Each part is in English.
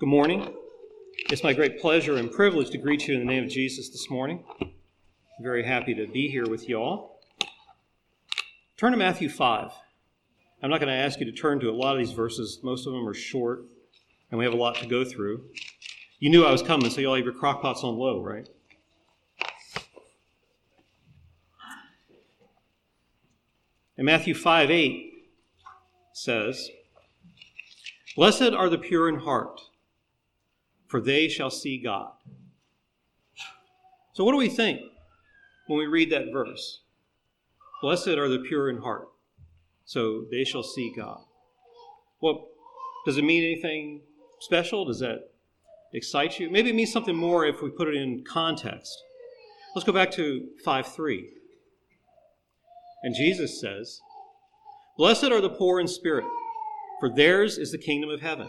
Good morning. It's my great pleasure and privilege to greet you in the name of Jesus this morning. I'm very happy to be here with you all. Turn to Matthew 5. I'm not going to ask you to turn to a lot of these verses, most of them are short, and we have a lot to go through. You knew I was coming, so you all have your crock pots on low, right? And Matthew 5 8 says, Blessed are the pure in heart, for they shall see God. So, what do we think when we read that verse? Blessed are the pure in heart, so they shall see God. Well, does it mean anything special? Does that excite you? Maybe it means something more if we put it in context. Let's go back to 5 3. And Jesus says, Blessed are the poor in spirit, for theirs is the kingdom of heaven.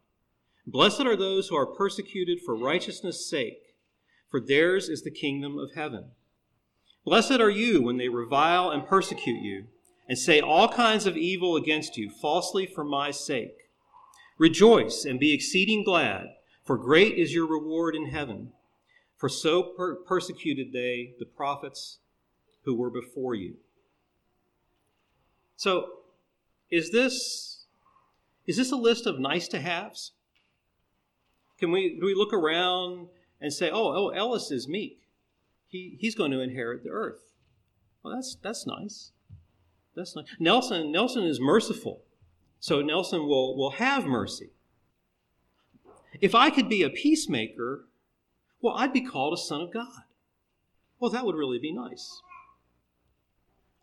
Blessed are those who are persecuted for righteousness' sake, for theirs is the kingdom of heaven. Blessed are you when they revile and persecute you, and say all kinds of evil against you falsely for my sake. Rejoice and be exceeding glad, for great is your reward in heaven. For so per- persecuted they the prophets who were before you. So, is this is this a list of nice to haves? Can we do we look around and say, "Oh, oh, Ellis is meek. He he's going to inherit the earth." Well, that's that's nice. That's nice. Nelson Nelson is merciful, so Nelson will will have mercy. If I could be a peacemaker, well, I'd be called a son of God. Well, that would really be nice.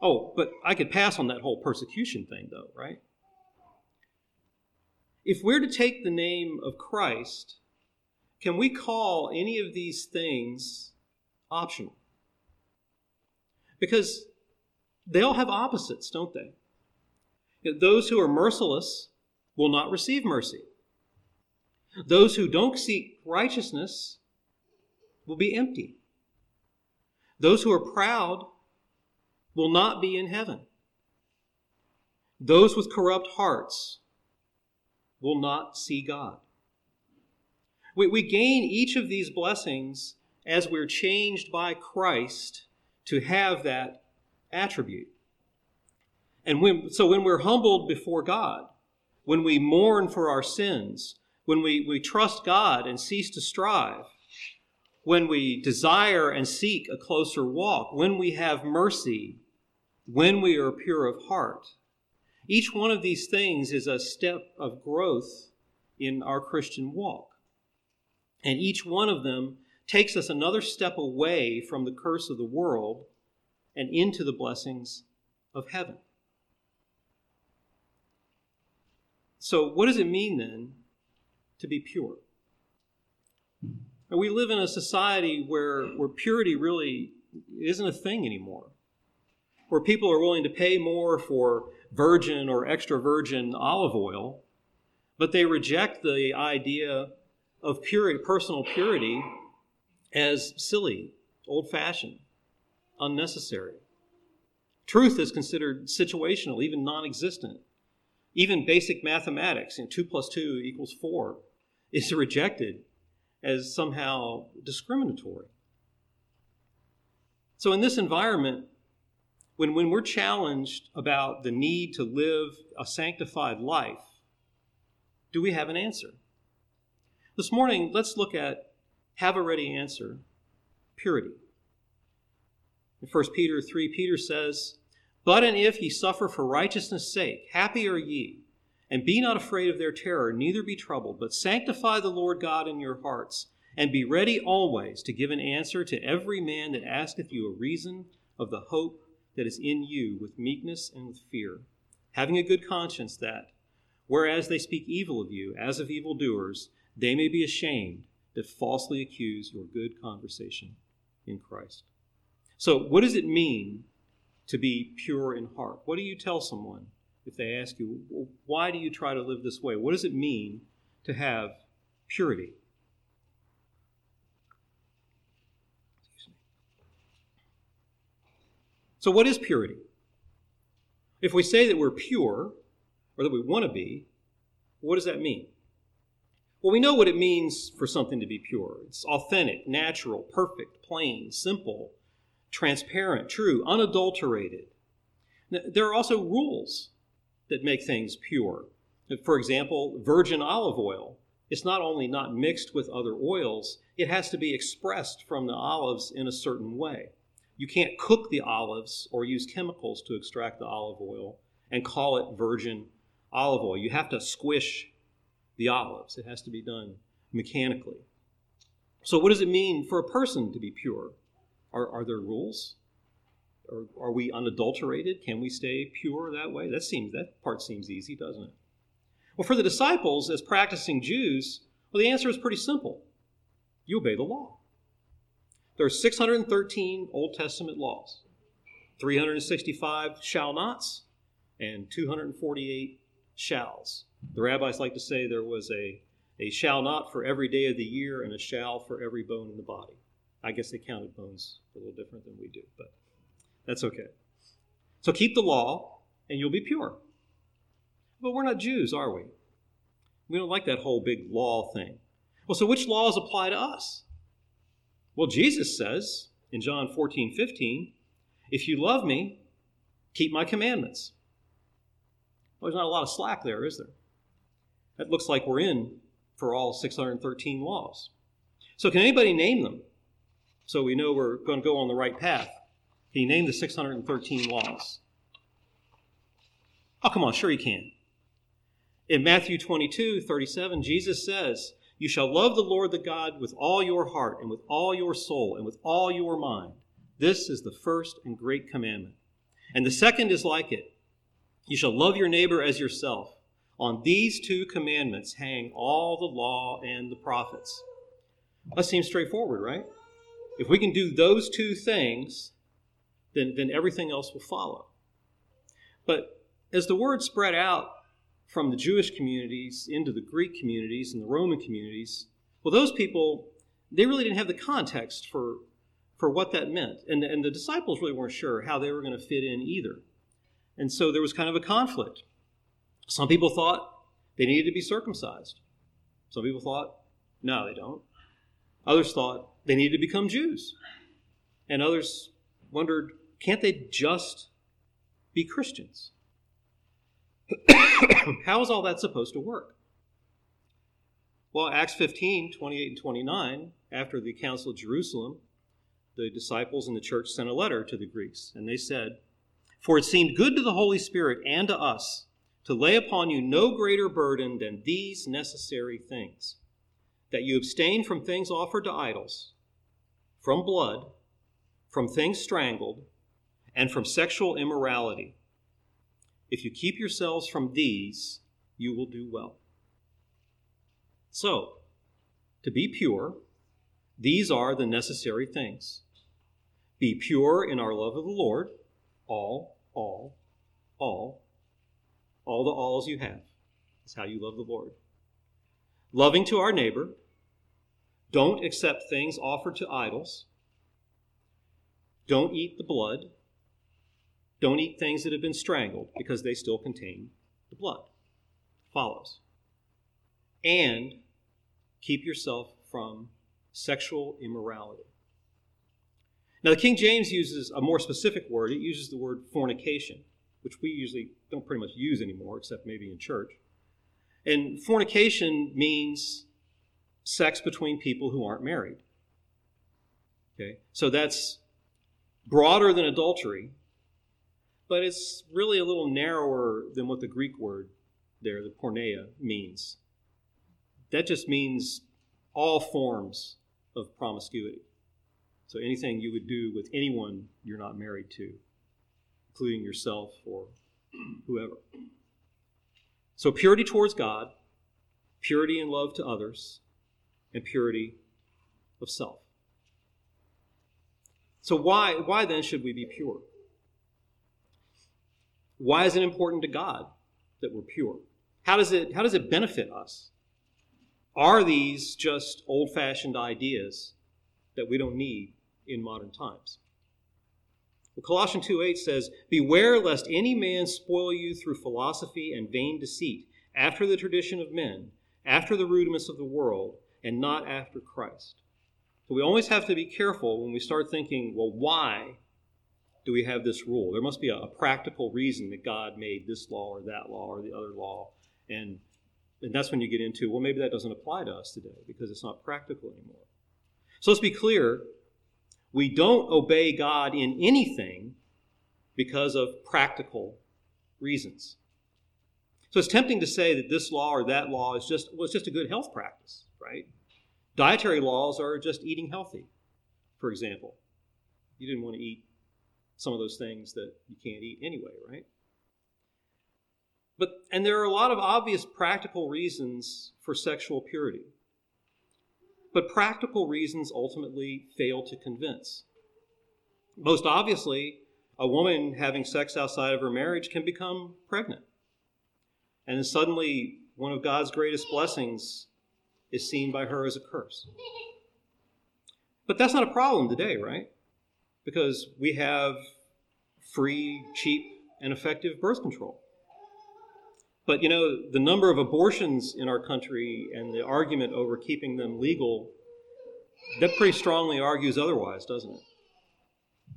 Oh, but I could pass on that whole persecution thing, though, right? If we're to take the name of Christ, can we call any of these things optional? Because they all have opposites, don't they? Those who are merciless will not receive mercy. Those who don't seek righteousness will be empty. Those who are proud will not be in heaven. Those with corrupt hearts will not see God. We, we gain each of these blessings as we're changed by Christ to have that attribute. And when, so when we're humbled before God, when we mourn for our sins, when we, we trust God and cease to strive, when we desire and seek a closer walk, when we have mercy, when we are pure of heart. Each one of these things is a step of growth in our Christian walk. And each one of them takes us another step away from the curse of the world and into the blessings of heaven. So, what does it mean then to be pure? And we live in a society where, where purity really isn't a thing anymore, where people are willing to pay more for virgin or extra virgin olive oil, but they reject the idea of purity, personal purity as silly, old fashioned, unnecessary. Truth is considered situational, even non existent. Even basic mathematics, you know, 2 plus 2 equals 4, is rejected as somehow discriminatory. So, in this environment, when, when we're challenged about the need to live a sanctified life, do we have an answer? This morning, let's look at have a ready answer purity. In 1 Peter 3, Peter says, But and if ye suffer for righteousness' sake, happy are ye. And be not afraid of their terror, neither be troubled, but sanctify the Lord God in your hearts, and be ready always to give an answer to every man that asketh you a reason of the hope that is in you with meekness and with fear, having a good conscience that, whereas they speak evil of you, as of evildoers, they may be ashamed, that falsely accuse your good conversation in Christ. So, what does it mean to be pure in heart? What do you tell someone if they ask you, why do you try to live this way? What does it mean to have purity? So, what is purity? If we say that we're pure, or that we want to be, what does that mean? Well, we know what it means for something to be pure. It's authentic, natural, perfect, plain, simple, transparent, true, unadulterated. There are also rules that make things pure. For example, virgin olive oil. It's not only not mixed with other oils, it has to be expressed from the olives in a certain way. You can't cook the olives or use chemicals to extract the olive oil and call it virgin olive oil. You have to squish the olives, it has to be done mechanically. So, what does it mean for a person to be pure? Are, are there rules? Or are we unadulterated? Can we stay pure that way? That seems that part seems easy, doesn't it? Well, for the disciples as practicing Jews, well, the answer is pretty simple. You obey the law. There are 613 Old Testament laws, 365 shall nots, and 248 shalls. The rabbis like to say there was a, a shall not for every day of the year and a shall for every bone in the body. I guess they counted bones a little different than we do, but that's okay. So keep the law, and you'll be pure. But we're not Jews, are we? We don't like that whole big law thing. Well, so which laws apply to us? Well, Jesus says in John 14, 15, if you love me, keep my commandments. Well, there's not a lot of slack there, is there? That looks like we're in for all 613 laws. So, can anybody name them so we know we're going to go on the right path? Can you name the 613 laws? Oh, come on, sure you can. In Matthew 22, 37, Jesus says, You shall love the Lord the God with all your heart and with all your soul and with all your mind. This is the first and great commandment. And the second is like it You shall love your neighbor as yourself. On these two commandments hang all the law and the prophets. That seems straightforward, right? If we can do those two things, then, then everything else will follow. But as the word spread out from the Jewish communities into the Greek communities and the Roman communities, well, those people, they really didn't have the context for, for what that meant. And, and the disciples really weren't sure how they were going to fit in either. And so there was kind of a conflict. Some people thought they needed to be circumcised. Some people thought, no, they don't. Others thought they needed to become Jews. And others wondered, can't they just be Christians? How is all that supposed to work? Well, Acts 15, 28 and 29, after the Council of Jerusalem, the disciples and the church sent a letter to the Greeks, and they said, For it seemed good to the Holy Spirit and to us to lay upon you no greater burden than these necessary things that you abstain from things offered to idols, from blood, from things strangled, and from sexual immorality. If you keep yourselves from these, you will do well. So, to be pure, these are the necessary things. Be pure in our love of the Lord, all, all, all, all the alls you have is how you love the Lord. Loving to our neighbor, don't accept things offered to idols. Don't eat the blood. Don't eat things that have been strangled because they still contain the blood. Follows. And keep yourself from sexual immorality. Now, the King James uses a more specific word. It uses the word fornication, which we usually don't pretty much use anymore, except maybe in church. And fornication means sex between people who aren't married. Okay? So that's broader than adultery, but it's really a little narrower than what the Greek word there, the porneia, means. That just means all forms of promiscuity. So anything you would do with anyone you're not married to, including yourself or whoever. So purity towards God, purity and love to others, and purity of self. So, why, why then should we be pure? Why is it important to God that we're pure? How does it, how does it benefit us? Are these just old fashioned ideas that we don't need in modern times? Colossians 2 8 says, Beware lest any man spoil you through philosophy and vain deceit, after the tradition of men, after the rudiments of the world, and not after Christ. So we always have to be careful when we start thinking, well, why do we have this rule? There must be a, a practical reason that God made this law or that law or the other law. And, and that's when you get into, well, maybe that doesn't apply to us today because it's not practical anymore. So let's be clear we don't obey God in anything because of practical reasons. So it's tempting to say that this law or that law is just it's just a good health practice, right? Dietary laws are just eating healthy, for example. You didn't want to eat some of those things that you can't eat anyway, right? But and there are a lot of obvious practical reasons for sexual purity. But practical reasons ultimately fail to convince. Most obviously, a woman having sex outside of her marriage can become pregnant. And suddenly, one of God's greatest blessings is seen by her as a curse. But that's not a problem today, right? Because we have free, cheap, and effective birth control. But you know, the number of abortions in our country and the argument over keeping them legal, that pretty strongly argues otherwise, doesn't it?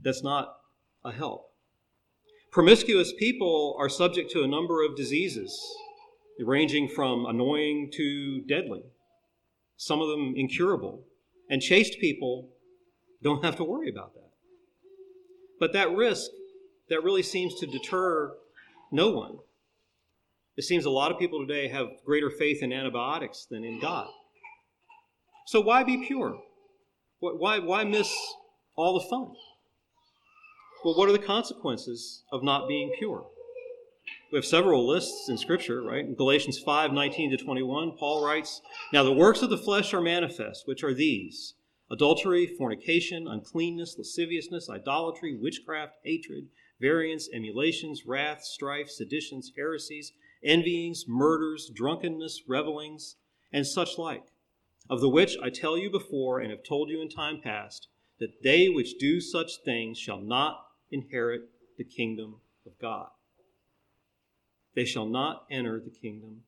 That's not a help. Promiscuous people are subject to a number of diseases, ranging from annoying to deadly some of them incurable. And chaste people don't have to worry about that. But that risk, that really seems to deter no one. It seems a lot of people today have greater faith in antibiotics than in God. So why be pure? Why, why miss all the fun? Well, what are the consequences of not being pure? We have several lists in Scripture, right? In Galatians 5 19 to 21, Paul writes, Now the works of the flesh are manifest, which are these adultery, fornication, uncleanness, lasciviousness, idolatry, witchcraft, hatred, variance, emulations, wrath, strife, seditions, heresies, envyings, murders, drunkenness, revelings, and such like, of the which I tell you before and have told you in time past, that they which do such things shall not inherit the kingdom of God they shall not enter the kingdom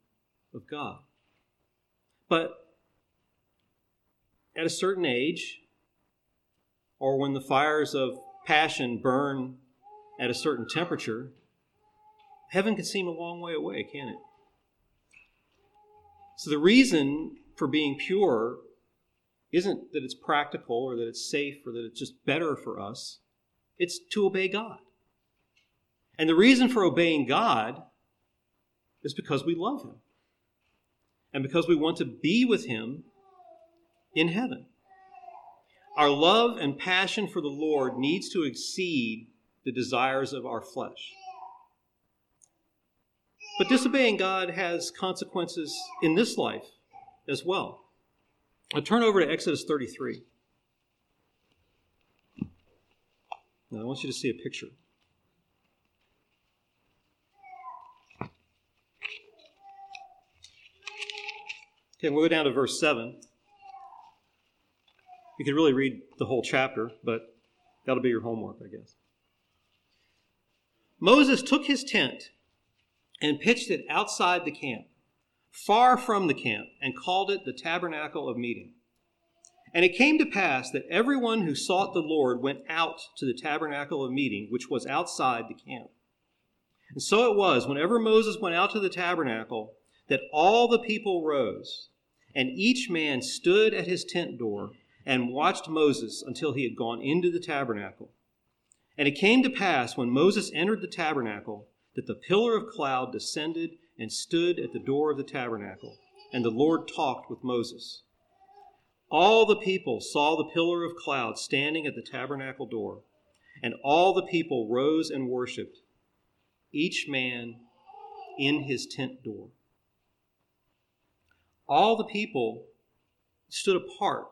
of God. But at a certain age, or when the fires of passion burn at a certain temperature, heaven can seem a long way away, can it? So the reason for being pure isn't that it's practical or that it's safe or that it's just better for us. It's to obey God. And the reason for obeying God is because we love him and because we want to be with him in heaven. Our love and passion for the Lord needs to exceed the desires of our flesh. But disobeying God has consequences in this life as well. I'll turn over to Exodus 33. Now, I want you to see a picture. Okay, we'll go down to verse 7. You could really read the whole chapter, but that'll be your homework, I guess. Moses took his tent and pitched it outside the camp, far from the camp, and called it the tabernacle of meeting. And it came to pass that everyone who sought the Lord went out to the tabernacle of meeting, which was outside the camp. And so it was, whenever Moses went out to the tabernacle, that all the people rose and each man stood at his tent door and watched Moses until he had gone into the tabernacle. And it came to pass when Moses entered the tabernacle that the pillar of cloud descended and stood at the door of the tabernacle, and the Lord talked with Moses. All the people saw the pillar of cloud standing at the tabernacle door, and all the people rose and worshiped, each man in his tent door all the people stood apart,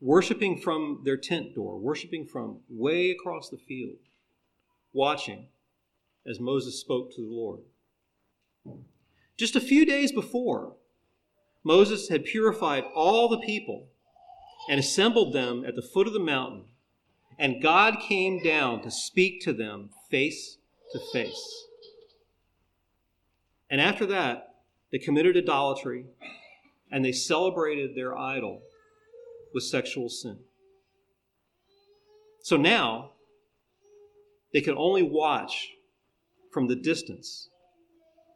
worshiping from their tent door, worshiping from way across the field, watching as Moses spoke to the Lord. Just a few days before, Moses had purified all the people and assembled them at the foot of the mountain, and God came down to speak to them face to face. And after that, they committed idolatry and they celebrated their idol with sexual sin. So now, they could only watch from the distance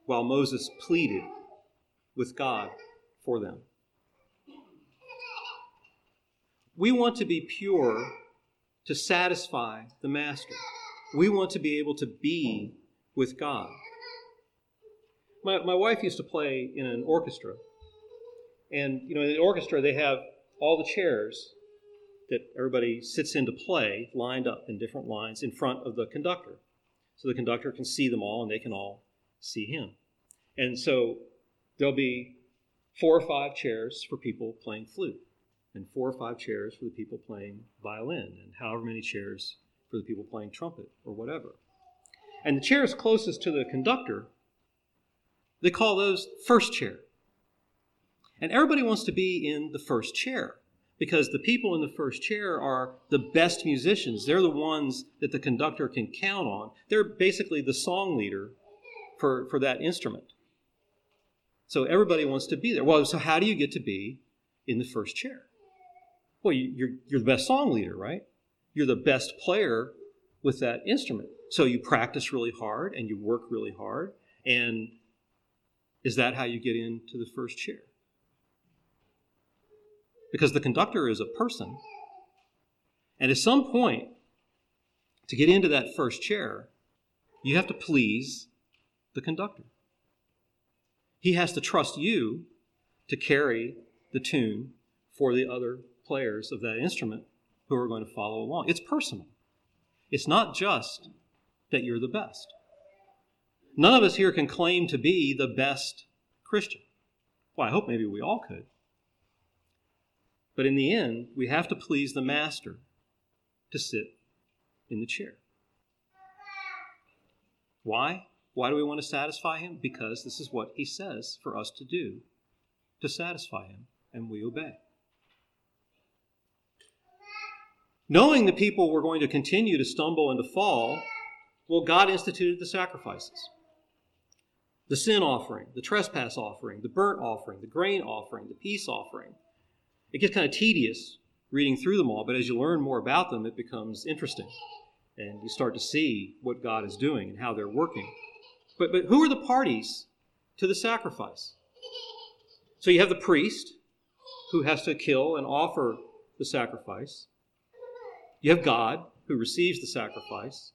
while Moses pleaded with God for them. We want to be pure to satisfy the Master. We want to be able to be with God. My, my wife used to play in an orchestra. And, you know, in the orchestra, they have all the chairs that everybody sits in to play lined up in different lines in front of the conductor. So the conductor can see them all and they can all see him. And so there'll be four or five chairs for people playing flute, and four or five chairs for the people playing violin, and however many chairs for the people playing trumpet or whatever. And the chairs closest to the conductor, they call those first chair. And everybody wants to be in the first chair because the people in the first chair are the best musicians. They're the ones that the conductor can count on. They're basically the song leader for, for that instrument. So everybody wants to be there. Well, so how do you get to be in the first chair? Well, you're, you're the best song leader, right? You're the best player with that instrument. So you practice really hard and you work really hard. And is that how you get into the first chair? Because the conductor is a person. And at some point, to get into that first chair, you have to please the conductor. He has to trust you to carry the tune for the other players of that instrument who are going to follow along. It's personal. It's not just that you're the best. None of us here can claim to be the best Christian. Well, I hope maybe we all could. But in the end, we have to please the Master to sit in the chair. Why? Why do we want to satisfy him? Because this is what he says for us to do to satisfy him, and we obey. Knowing the people were going to continue to stumble and to fall, well, God instituted the sacrifices the sin offering, the trespass offering, the burnt offering, the grain offering, the peace offering. It gets kind of tedious reading through them all, but as you learn more about them, it becomes interesting. And you start to see what God is doing and how they're working. But, but who are the parties to the sacrifice? So you have the priest who has to kill and offer the sacrifice. You have God who receives the sacrifice.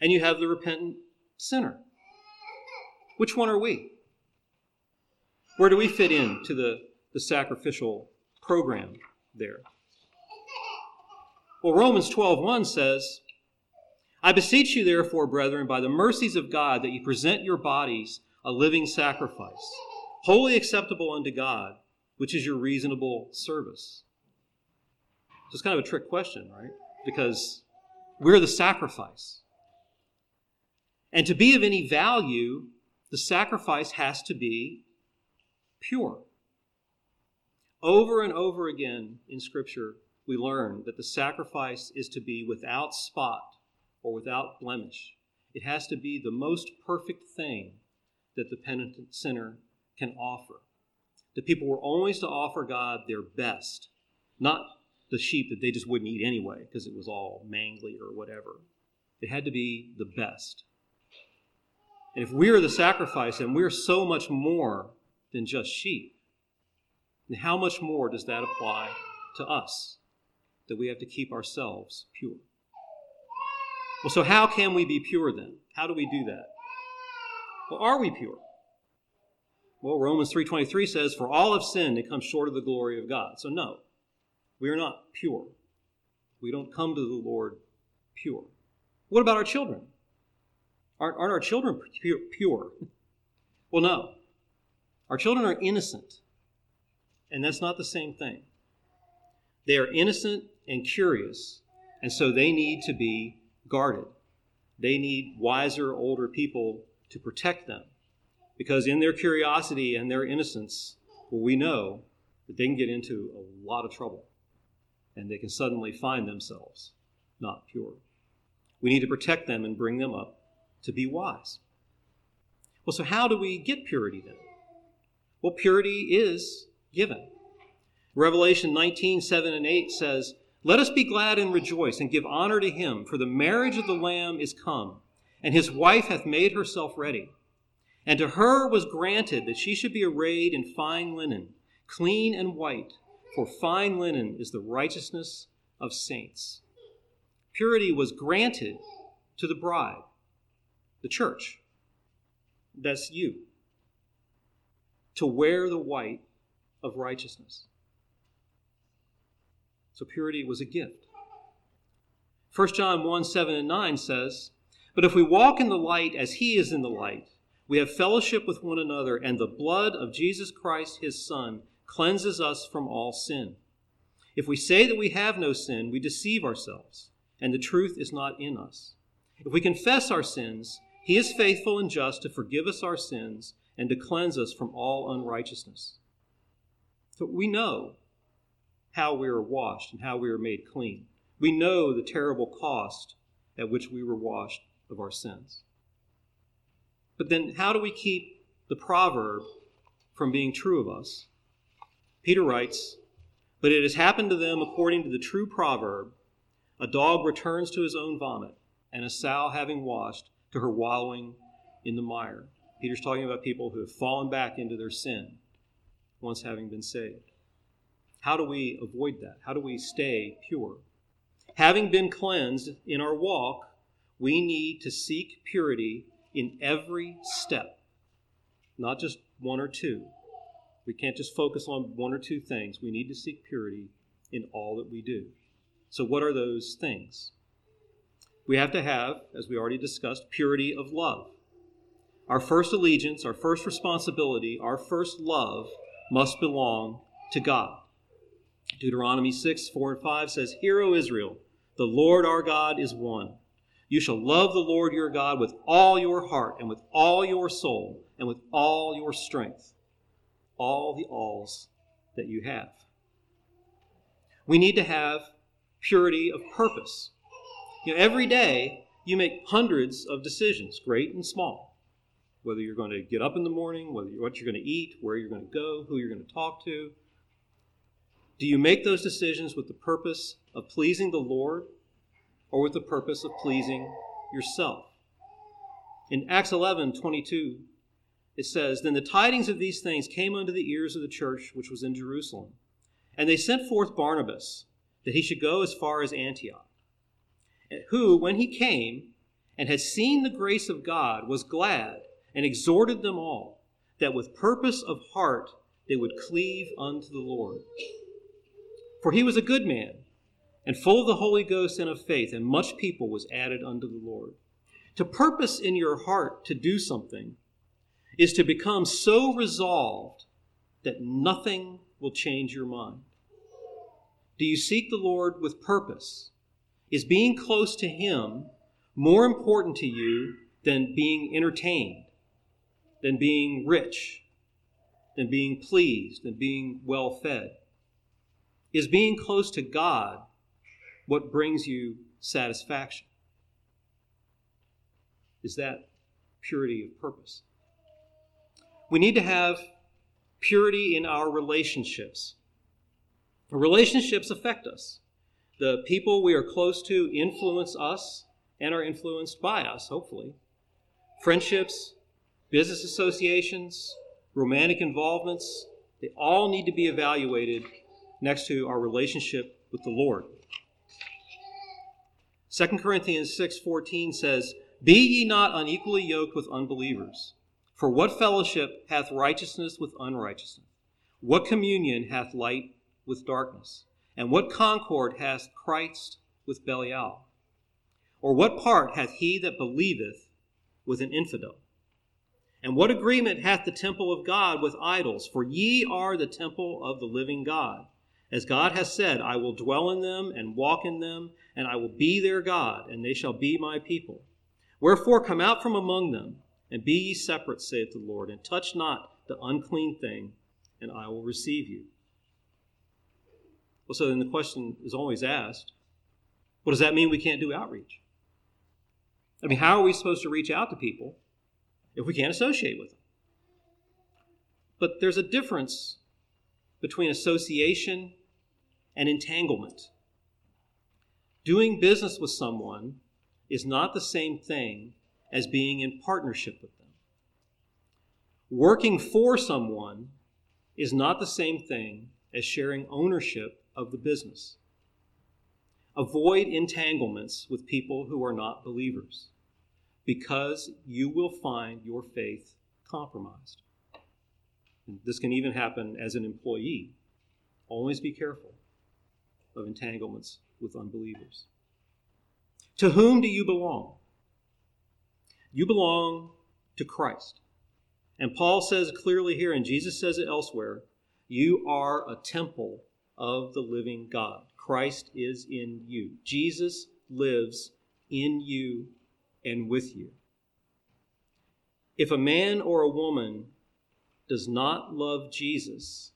And you have the repentant sinner. Which one are we? Where do we fit into the, the sacrificial program there? Well, Romans 12:1 says, I beseech you, therefore, brethren, by the mercies of God, that you present your bodies a living sacrifice, wholly acceptable unto God, which is your reasonable service. So it's kind of a trick question, right? Because we're the sacrifice. And to be of any value, the sacrifice has to be pure. Over and over again in Scripture, we learn that the sacrifice is to be without spot or without blemish. It has to be the most perfect thing that the penitent sinner can offer. The people were always to offer God their best, not the sheep that they just wouldn't eat anyway because it was all mangly or whatever. It had to be the best. And if we are the sacrifice and we're so much more than just sheep, then how much more does that apply to us that we have to keep ourselves pure? Well, so how can we be pure then? How do we do that? Well, are we pure? Well, Romans 3:23 says, "For all have sinned and come short of the glory of God." So no, we are not pure. We don't come to the Lord pure. What about our children? Aren't, aren't our children pure? Well, no. Our children are innocent. And that's not the same thing. They are innocent and curious, and so they need to be guarded. They need wiser, older people to protect them. Because in their curiosity and their innocence, well, we know that they can get into a lot of trouble and they can suddenly find themselves not pure. We need to protect them and bring them up to be wise. Well, so how do we get purity then? Well, purity is given. Revelation 19, 7 and 8 says, Let us be glad and rejoice and give honor to him, for the marriage of the Lamb is come, and his wife hath made herself ready. And to her was granted that she should be arrayed in fine linen, clean and white, for fine linen is the righteousness of saints. Purity was granted to the bride, the church. That's you. To wear the white of righteousness. So purity was a gift. 1 John 1 7 and 9 says, But if we walk in the light as he is in the light, we have fellowship with one another, and the blood of Jesus Christ, his Son, cleanses us from all sin. If we say that we have no sin, we deceive ourselves, and the truth is not in us. If we confess our sins, he is faithful and just to forgive us our sins and to cleanse us from all unrighteousness. So we know how we are washed and how we are made clean. We know the terrible cost at which we were washed of our sins. But then, how do we keep the proverb from being true of us? Peter writes, But it has happened to them according to the true proverb a dog returns to his own vomit, and a sow having washed to her wallowing in the mire. Peter's talking about people who have fallen back into their sin once having been saved. How do we avoid that? How do we stay pure? Having been cleansed in our walk, we need to seek purity in every step, not just one or two. We can't just focus on one or two things. We need to seek purity in all that we do. So, what are those things? We have to have, as we already discussed, purity of love. Our first allegiance, our first responsibility, our first love must belong to God. Deuteronomy 6, 4 and 5 says, Hear, O Israel, the Lord our God is one. You shall love the Lord your God with all your heart and with all your soul and with all your strength. All the alls that you have. We need to have purity of purpose. You know, every day you make hundreds of decisions, great and small. Whether you're going to get up in the morning, whether you're, what you're going to eat, where you're going to go, who you're going to talk to. Do you make those decisions with the purpose of pleasing the Lord or with the purpose of pleasing yourself. In Acts 11 22, it says, Then the tidings of these things came unto the ears of the church which was in Jerusalem. And they sent forth Barnabas, that he should go as far as Antioch. Who, when he came and had seen the grace of God, was glad and exhorted them all, that with purpose of heart they would cleave unto the Lord. For he was a good man and full of the Holy Ghost and of faith, and much people was added unto the Lord. To purpose in your heart to do something is to become so resolved that nothing will change your mind. Do you seek the Lord with purpose? Is being close to Him more important to you than being entertained, than being rich, than being pleased, than being well fed? Is being close to God what brings you satisfaction? Is that purity of purpose? We need to have purity in our relationships. Relationships affect us. The people we are close to influence us and are influenced by us, hopefully. Friendships, business associations, romantic involvements, they all need to be evaluated next to our relationship with the Lord. 2 Corinthians 6:14 says, "Be ye not unequally yoked with unbelievers. For what fellowship hath righteousness with unrighteousness? What communion hath light with darkness? And what concord hath Christ with Belial? Or what part hath he that believeth with an infidel?" And what agreement hath the temple of God with idols? For ye are the temple of the living God. As God has said, I will dwell in them and walk in them, and I will be their God, and they shall be my people. Wherefore come out from among them, and be ye separate, saith the Lord, and touch not the unclean thing, and I will receive you. Well, so then the question is always asked what does that mean we can't do outreach? I mean, how are we supposed to reach out to people if we can't associate with them? But there's a difference between association and entanglement. Doing business with someone is not the same thing as being in partnership with them. Working for someone is not the same thing as sharing ownership of the business. Avoid entanglements with people who are not believers because you will find your faith compromised. And this can even happen as an employee. Always be careful of entanglements with unbelievers. To whom do you belong? You belong to Christ. And Paul says clearly here, and Jesus says it elsewhere you are a temple of the living God. Christ is in you. Jesus lives in you and with you. If a man or a woman does not love Jesus,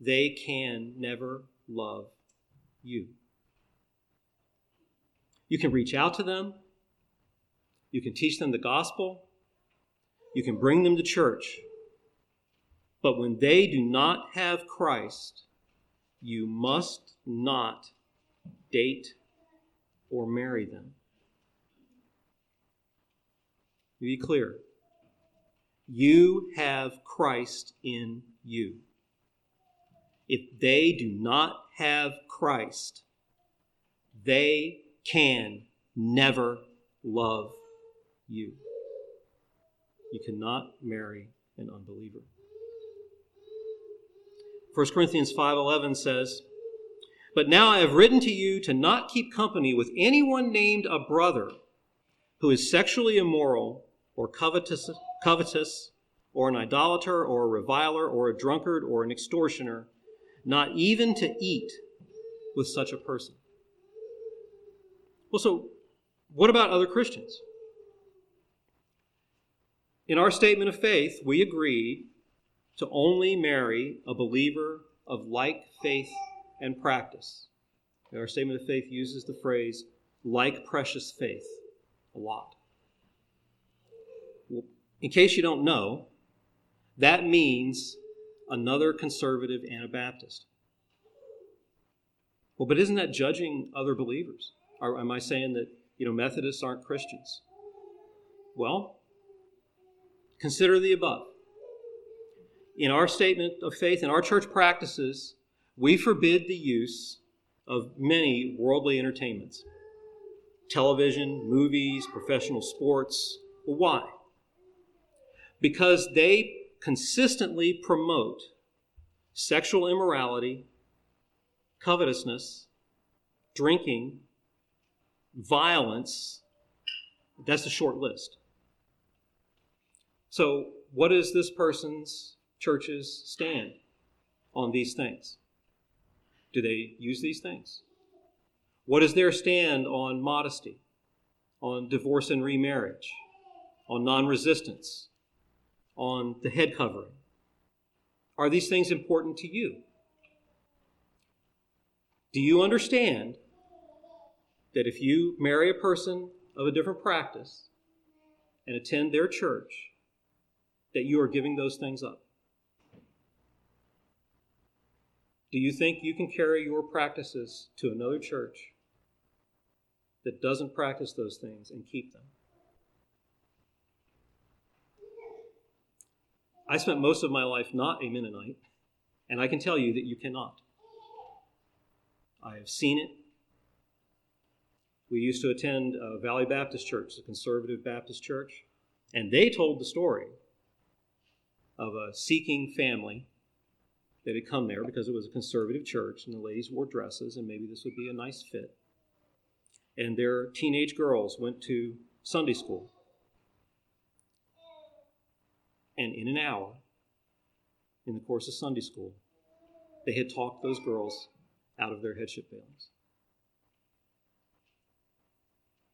they can never love you. You can reach out to them. You can teach them the gospel. You can bring them to church. But when they do not have Christ, you must not date or marry them. Be clear. You have Christ in you. If they do not have Christ, they can never love you. You cannot marry an unbeliever. 1 Corinthians 5:11 says, "But now I have written to you to not keep company with anyone named a brother who is sexually immoral or covetous, covetous or an idolater or a reviler or a drunkard or an extortioner, not even to eat with such a person." Well, so what about other Christians? In our statement of faith, we agree to only marry a believer of like faith and practice. Our statement of faith uses the phrase like precious faith a lot. In case you don't know, that means another conservative Anabaptist. Well, but isn't that judging other believers? Or am I saying that, you know, Methodists aren't Christians? Well, consider the above in our statement of faith, in our church practices, we forbid the use of many worldly entertainments television, movies, professional sports. Well, why? Because they consistently promote sexual immorality, covetousness, drinking, violence. That's a short list. So, what is this person's churches stand on these things? Do they use these things? What is their stand on modesty, on divorce and remarriage, on non resistance, on the head covering? Are these things important to you? Do you understand that if you marry a person of a different practice and attend their church, that you are giving those things up? Do you think you can carry your practices to another church that doesn't practice those things and keep them? I spent most of my life not a Mennonite, and I can tell you that you cannot. I have seen it. We used to attend uh, Valley Baptist Church, a conservative Baptist church, and they told the story of a seeking family that had come there because it was a conservative church and the ladies wore dresses and maybe this would be a nice fit. And their teenage girls went to Sunday school. And in an hour, in the course of Sunday school, they had talked those girls out of their headship veilings.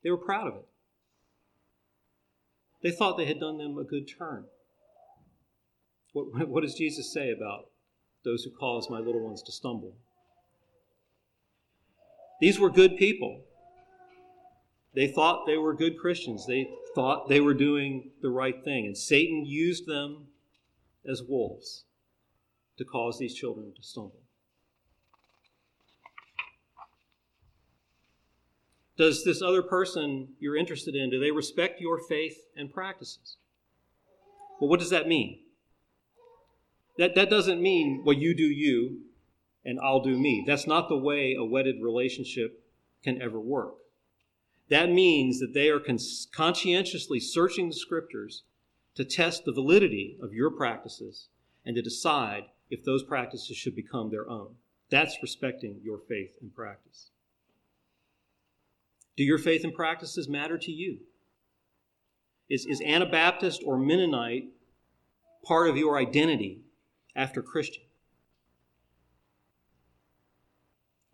They were proud of it. They thought they had done them a good turn. What, what does Jesus say about those who cause my little ones to stumble? These were good people. They thought they were good Christians. They thought they were doing the right thing. And Satan used them as wolves to cause these children to stumble. Does this other person you're interested in, do they respect your faith and practices? Well, what does that mean? That, that doesn't mean, well, you do you and I'll do me. That's not the way a wedded relationship can ever work. That means that they are conscientiously searching the scriptures to test the validity of your practices and to decide if those practices should become their own. That's respecting your faith and practice. Do your faith and practices matter to you? Is, is Anabaptist or Mennonite part of your identity after Christian?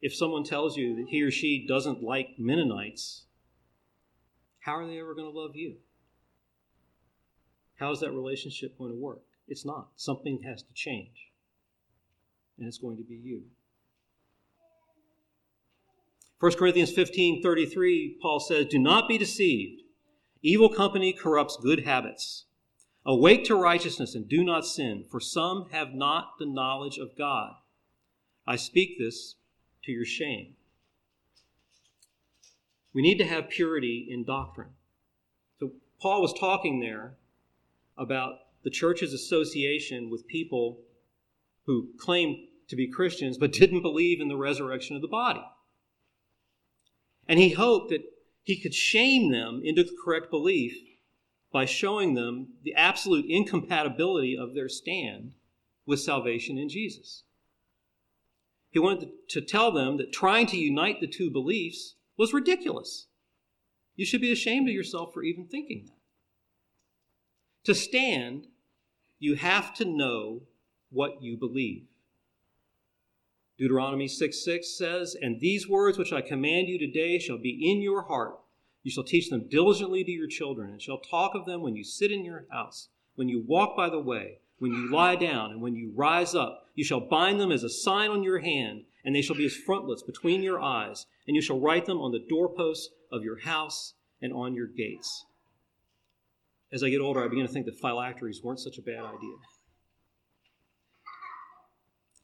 If someone tells you that he or she doesn't like Mennonites, how are they ever going to love you? How is that relationship going to work? It's not. Something has to change. And it's going to be you. 1 Corinthians 15 33, Paul says, Do not be deceived. Evil company corrupts good habits. Awake to righteousness and do not sin, for some have not the knowledge of God. I speak this to your shame. We need to have purity in doctrine. So, Paul was talking there about the church's association with people who claimed to be Christians but didn't believe in the resurrection of the body. And he hoped that he could shame them into the correct belief by showing them the absolute incompatibility of their stand with salvation in Jesus. He wanted to tell them that trying to unite the two beliefs was ridiculous. You should be ashamed of yourself for even thinking that. To stand, you have to know what you believe. Deuteronomy 6 6 says, And these words which I command you today shall be in your heart. You shall teach them diligently to your children, and shall talk of them when you sit in your house, when you walk by the way, when you lie down, and when you rise up. You shall bind them as a sign on your hand, and they shall be as frontlets between your eyes, and you shall write them on the doorposts of your house and on your gates. As I get older, I begin to think that phylacteries weren't such a bad idea.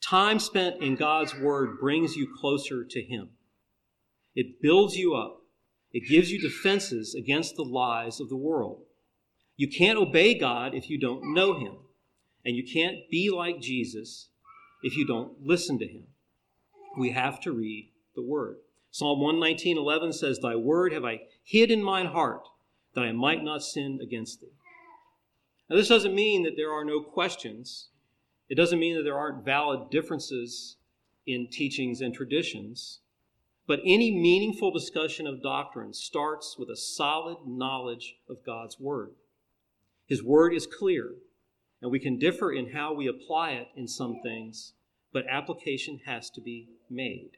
Time spent in God's Word brings you closer to Him. It builds you up. It gives you defenses against the lies of the world. You can't obey God if you don't know Him. And you can't be like Jesus if you don't listen to Him. We have to read the Word. Psalm 119, 11 says, Thy Word have I hid in mine heart, that I might not sin against Thee. Now, this doesn't mean that there are no questions it doesn't mean that there aren't valid differences in teachings and traditions, but any meaningful discussion of doctrine starts with a solid knowledge of God's Word. His Word is clear, and we can differ in how we apply it in some things, but application has to be made.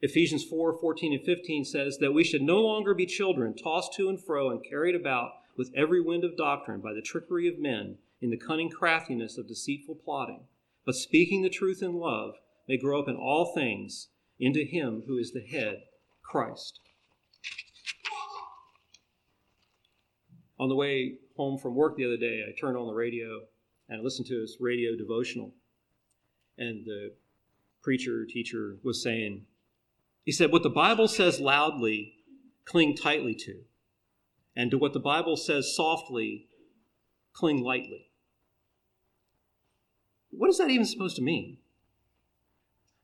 Ephesians 4 14 and 15 says that we should no longer be children, tossed to and fro and carried about with every wind of doctrine by the trickery of men in the cunning craftiness of deceitful plotting, but speaking the truth in love, may grow up in all things into Him who is the head, Christ. On the way home from work the other day, I turned on the radio and I listened to this radio devotional. And the preacher, teacher was saying, he said, What the Bible says loudly, cling tightly to. And to what the Bible says softly, cling lightly. What is that even supposed to mean?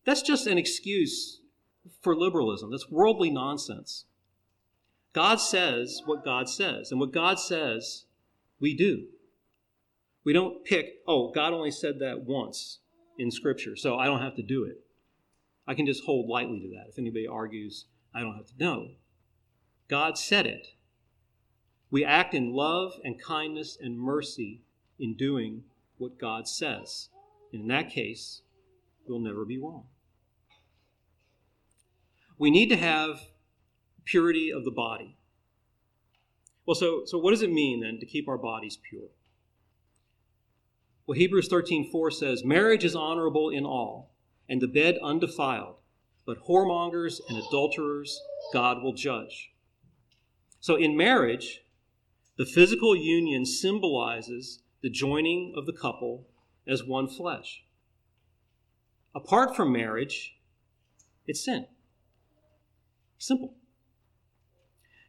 That's just an excuse for liberalism. That's worldly nonsense. God says what God says, and what God says, we do. We don't pick, oh, God only said that once in Scripture, so I don't have to do it. I can just hold lightly to that. If anybody argues, I don't have to know. God said it. We act in love and kindness and mercy in doing what God says. And in that case, we'll never be wrong. We need to have purity of the body. Well, so, so what does it mean then to keep our bodies pure? Well, Hebrews 13:4 says, "Marriage is honorable in all, and the bed undefiled, but whoremongers and adulterers God will judge." So in marriage, the physical union symbolizes the joining of the couple as one flesh. Apart from marriage, it's sin. Simple.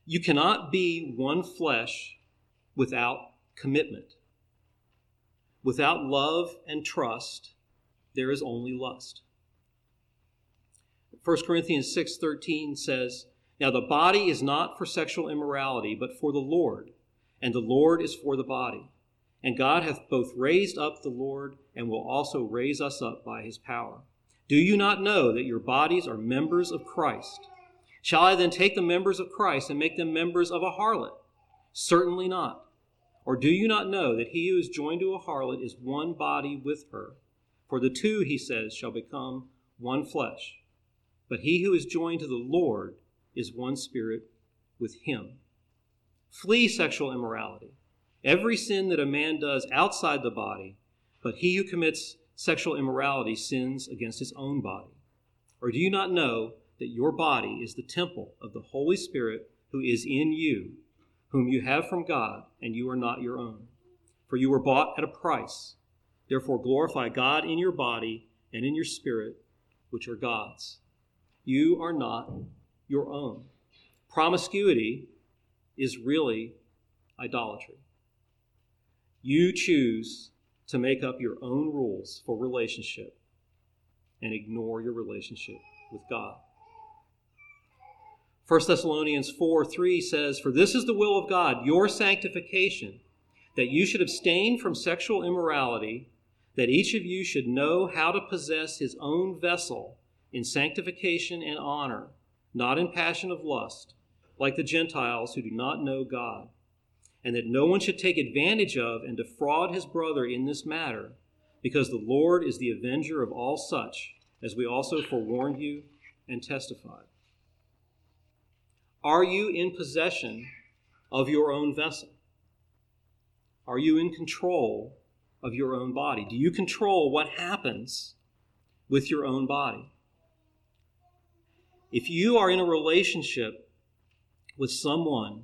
You cannot be one flesh without commitment. Without love and trust, there is only lust. 1 Corinthians 6:13 says, "Now the body is not for sexual immorality, but for the Lord, and the Lord is for the body. And God hath both raised up the Lord and will also raise us up by his power. Do you not know that your bodies are members of Christ? Shall I then take the members of Christ and make them members of a harlot? Certainly not. Or do you not know that he who is joined to a harlot is one body with her? For the two, he says, shall become one flesh. But he who is joined to the Lord is one spirit with him. Flee sexual immorality. Every sin that a man does outside the body, but he who commits sexual immorality sins against his own body. Or do you not know that your body is the temple of the Holy Spirit who is in you, whom you have from God, and you are not your own? For you were bought at a price. Therefore glorify God in your body and in your spirit, which are God's. You are not your own. Promiscuity is really idolatry. You choose to make up your own rules for relationship and ignore your relationship with God. 1 Thessalonians 4 3 says, For this is the will of God, your sanctification, that you should abstain from sexual immorality, that each of you should know how to possess his own vessel in sanctification and honor, not in passion of lust, like the Gentiles who do not know God and that no one should take advantage of and defraud his brother in this matter, because the Lord is the avenger of all such, as we also forewarned you and testified. Are you in possession of your own vessel? Are you in control of your own body? Do you control what happens with your own body? If you are in a relationship with someone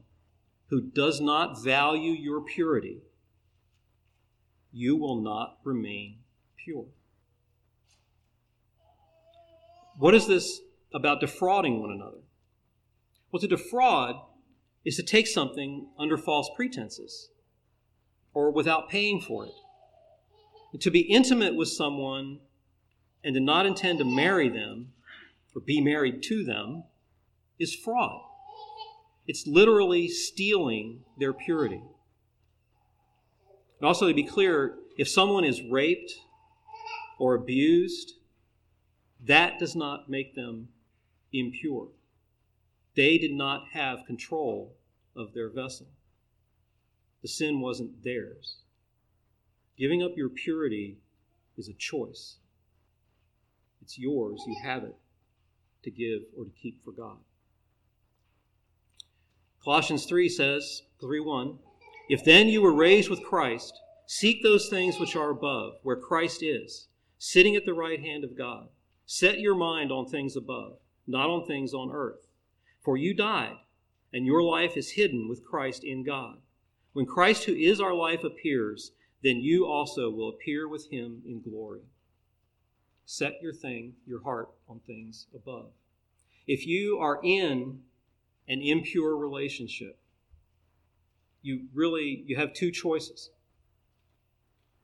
who does not value your purity, you will not remain pure. What is this about defrauding one another? Well, to defraud is to take something under false pretenses or without paying for it. to be intimate with someone and to not intend to marry them or be married to them is fraud. It's literally stealing their purity. And also, to be clear, if someone is raped or abused, that does not make them impure. They did not have control of their vessel. The sin wasn't theirs. Giving up your purity is a choice. It's yours. You have it to give or to keep for God. Colossians 3 says, 3 1, If then you were raised with Christ, seek those things which are above, where Christ is, sitting at the right hand of God. Set your mind on things above, not on things on earth. For you died, and your life is hidden with Christ in God. When Christ, who is our life, appears, then you also will appear with him in glory. Set your thing, your heart on things above. If you are in an impure relationship, you really you have two choices.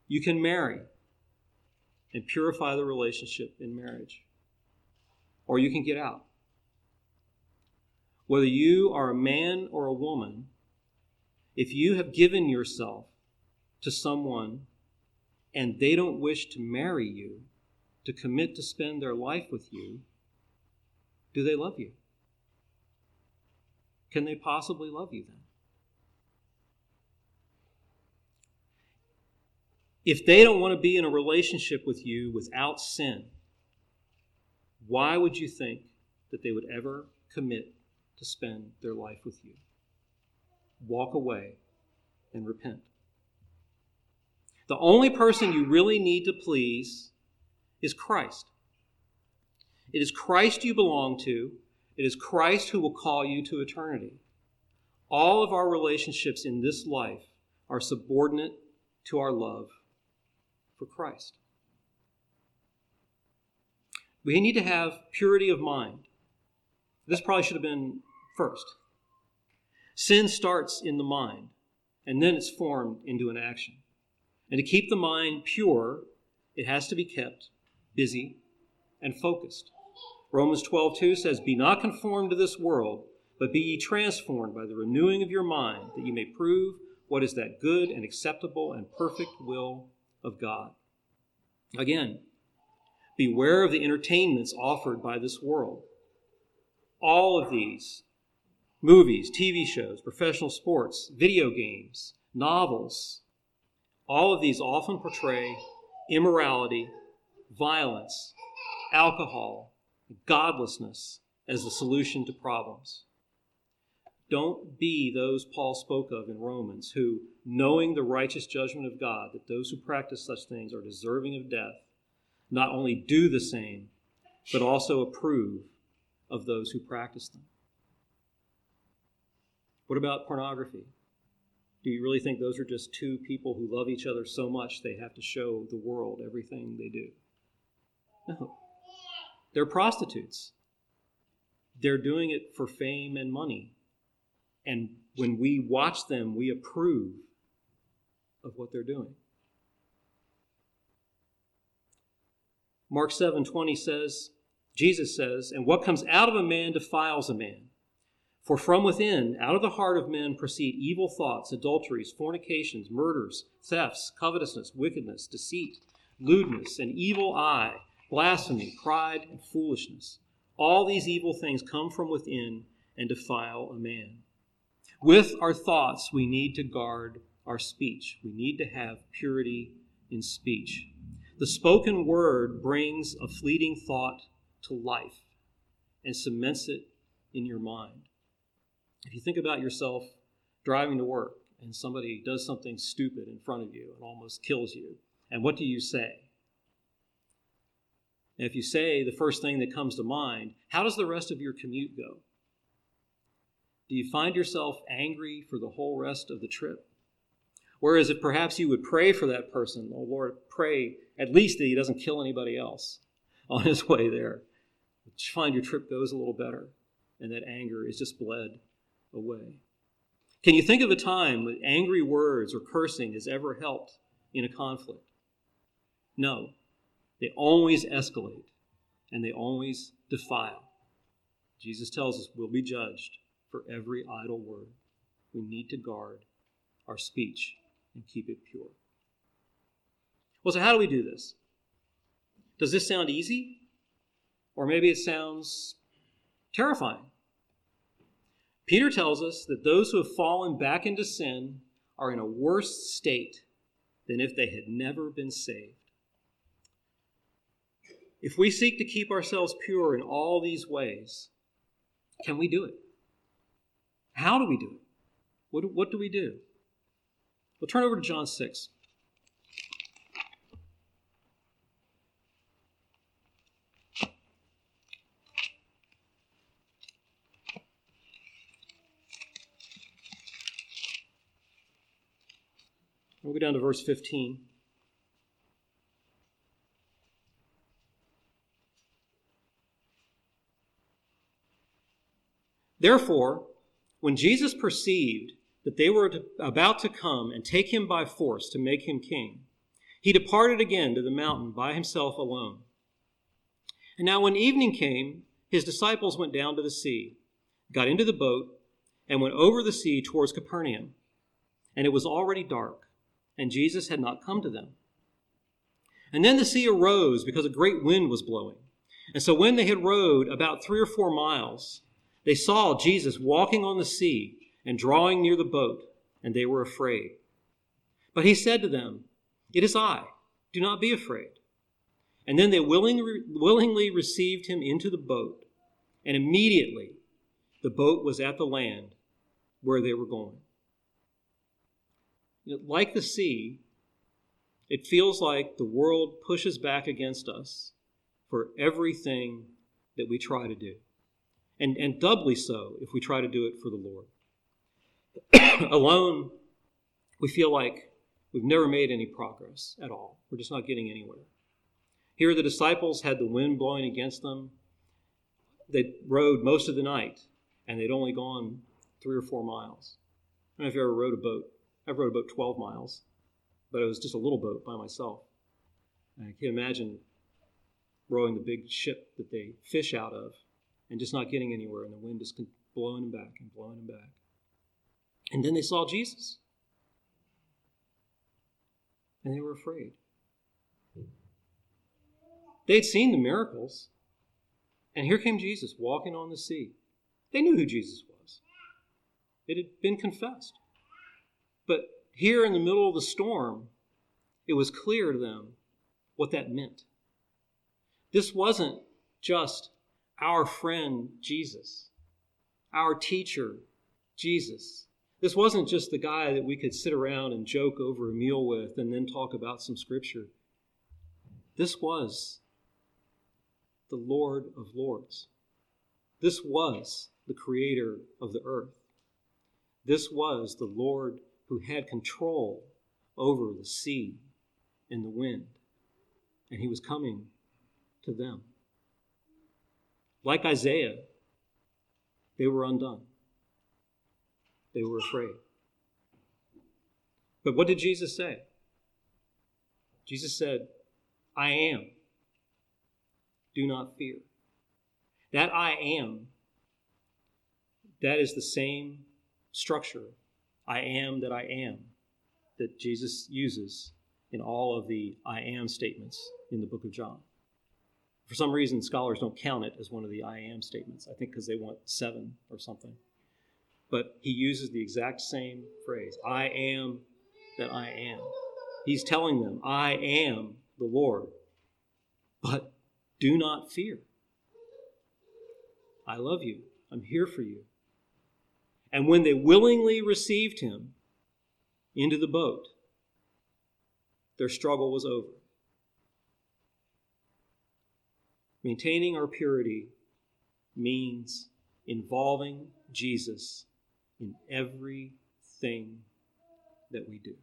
You can marry and purify the relationship in marriage, or you can get out whether you are a man or a woman, if you have given yourself to someone and they don't wish to marry you, to commit to spend their life with you, do they love you? Can they possibly love you then? If they don't want to be in a relationship with you without sin, why would you think that they would ever commit to spend their life with you? Walk away and repent. The only person you really need to please is Christ. It is Christ you belong to. It is Christ who will call you to eternity. All of our relationships in this life are subordinate to our love for Christ. We need to have purity of mind. This probably should have been first. Sin starts in the mind, and then it's formed into an action. And to keep the mind pure, it has to be kept busy and focused. Romans 12:2 says, "Be not conformed to this world, but be ye transformed by the renewing of your mind, that ye may prove what is that good and acceptable and perfect will of God. Again, beware of the entertainments offered by this world. All of these movies, TV shows, professional sports, video games, novels all of these often portray immorality, violence, alcohol, godlessness as the solution to problems. Don't be those Paul spoke of in Romans who, knowing the righteous judgment of God, that those who practice such things are deserving of death, not only do the same, but also approve of those who practice them. What about pornography? Do you really think those are just two people who love each other so much they have to show the world everything they do? No. They're prostitutes. They're doing it for fame and money. And when we watch them, we approve of what they're doing. Mark 7:20 says, Jesus says, "And what comes out of a man defiles a man. For from within, out of the heart of men proceed evil thoughts, adulteries, fornications, murders, thefts, covetousness, wickedness, deceit, lewdness, an evil eye, blasphemy, pride, and foolishness. All these evil things come from within and defile a man." With our thoughts, we need to guard our speech. We need to have purity in speech. The spoken word brings a fleeting thought to life and cements it in your mind. If you think about yourself driving to work and somebody does something stupid in front of you and almost kills you, and what do you say? And if you say the first thing that comes to mind, how does the rest of your commute go? Do you find yourself angry for the whole rest of the trip? Whereas if perhaps you would pray for that person, oh Lord, pray at least that he doesn't kill anybody else on his way there. You find your trip goes a little better and that anger is just bled away. Can you think of a time when angry words or cursing has ever helped in a conflict? No. They always escalate and they always defile. Jesus tells us we'll be judged for every idle word. We need to guard our speech and keep it pure. Well, so how do we do this? Does this sound easy? Or maybe it sounds terrifying. Peter tells us that those who have fallen back into sin are in a worse state than if they had never been saved. If we seek to keep ourselves pure in all these ways, can we do it? How do we do it? What, what do we do? We'll turn over to John 6. Go down to verse 15. Therefore, when Jesus perceived that they were about to come and take him by force to make him king, he departed again to the mountain by himself alone. And now, when evening came, his disciples went down to the sea, got into the boat, and went over the sea towards Capernaum. And it was already dark, and Jesus had not come to them. And then the sea arose because a great wind was blowing. And so when they had rowed about three or four miles, they saw Jesus walking on the sea and drawing near the boat, and they were afraid. But he said to them, It is I. Do not be afraid. And then they willingly, willingly received him into the boat, and immediately the boat was at the land where they were going. Like the sea, it feels like the world pushes back against us for everything that we try to do. And, and doubly so if we try to do it for the Lord. Alone, we feel like we've never made any progress at all. We're just not getting anywhere. Here, the disciples had the wind blowing against them. They rowed most of the night, and they'd only gone three or four miles. I don't know if you ever rowed a boat. I've rowed about 12 miles, but it was just a little boat by myself. And I can imagine rowing the big ship that they fish out of and just not getting anywhere, and the wind just blowing them back and blowing them back. And then they saw Jesus. And they were afraid. They'd seen the miracles. And here came Jesus walking on the sea. They knew who Jesus was, it had been confessed. But here in the middle of the storm, it was clear to them what that meant. This wasn't just our friend Jesus, our teacher Jesus. This wasn't just the guy that we could sit around and joke over a meal with and then talk about some scripture. This was the Lord of Lords. This was the creator of the earth. This was the Lord who had control over the sea and the wind. And he was coming to them. Like Isaiah, they were undone. They were afraid. But what did Jesus say? Jesus said, I am. Do not fear. That I am, that is the same structure, I am that I am, that Jesus uses in all of the I am statements in the book of John. For some reason, scholars don't count it as one of the I am statements. I think because they want seven or something. But he uses the exact same phrase I am that I am. He's telling them, I am the Lord. But do not fear. I love you. I'm here for you. And when they willingly received him into the boat, their struggle was over. Maintaining our purity means involving Jesus in everything that we do.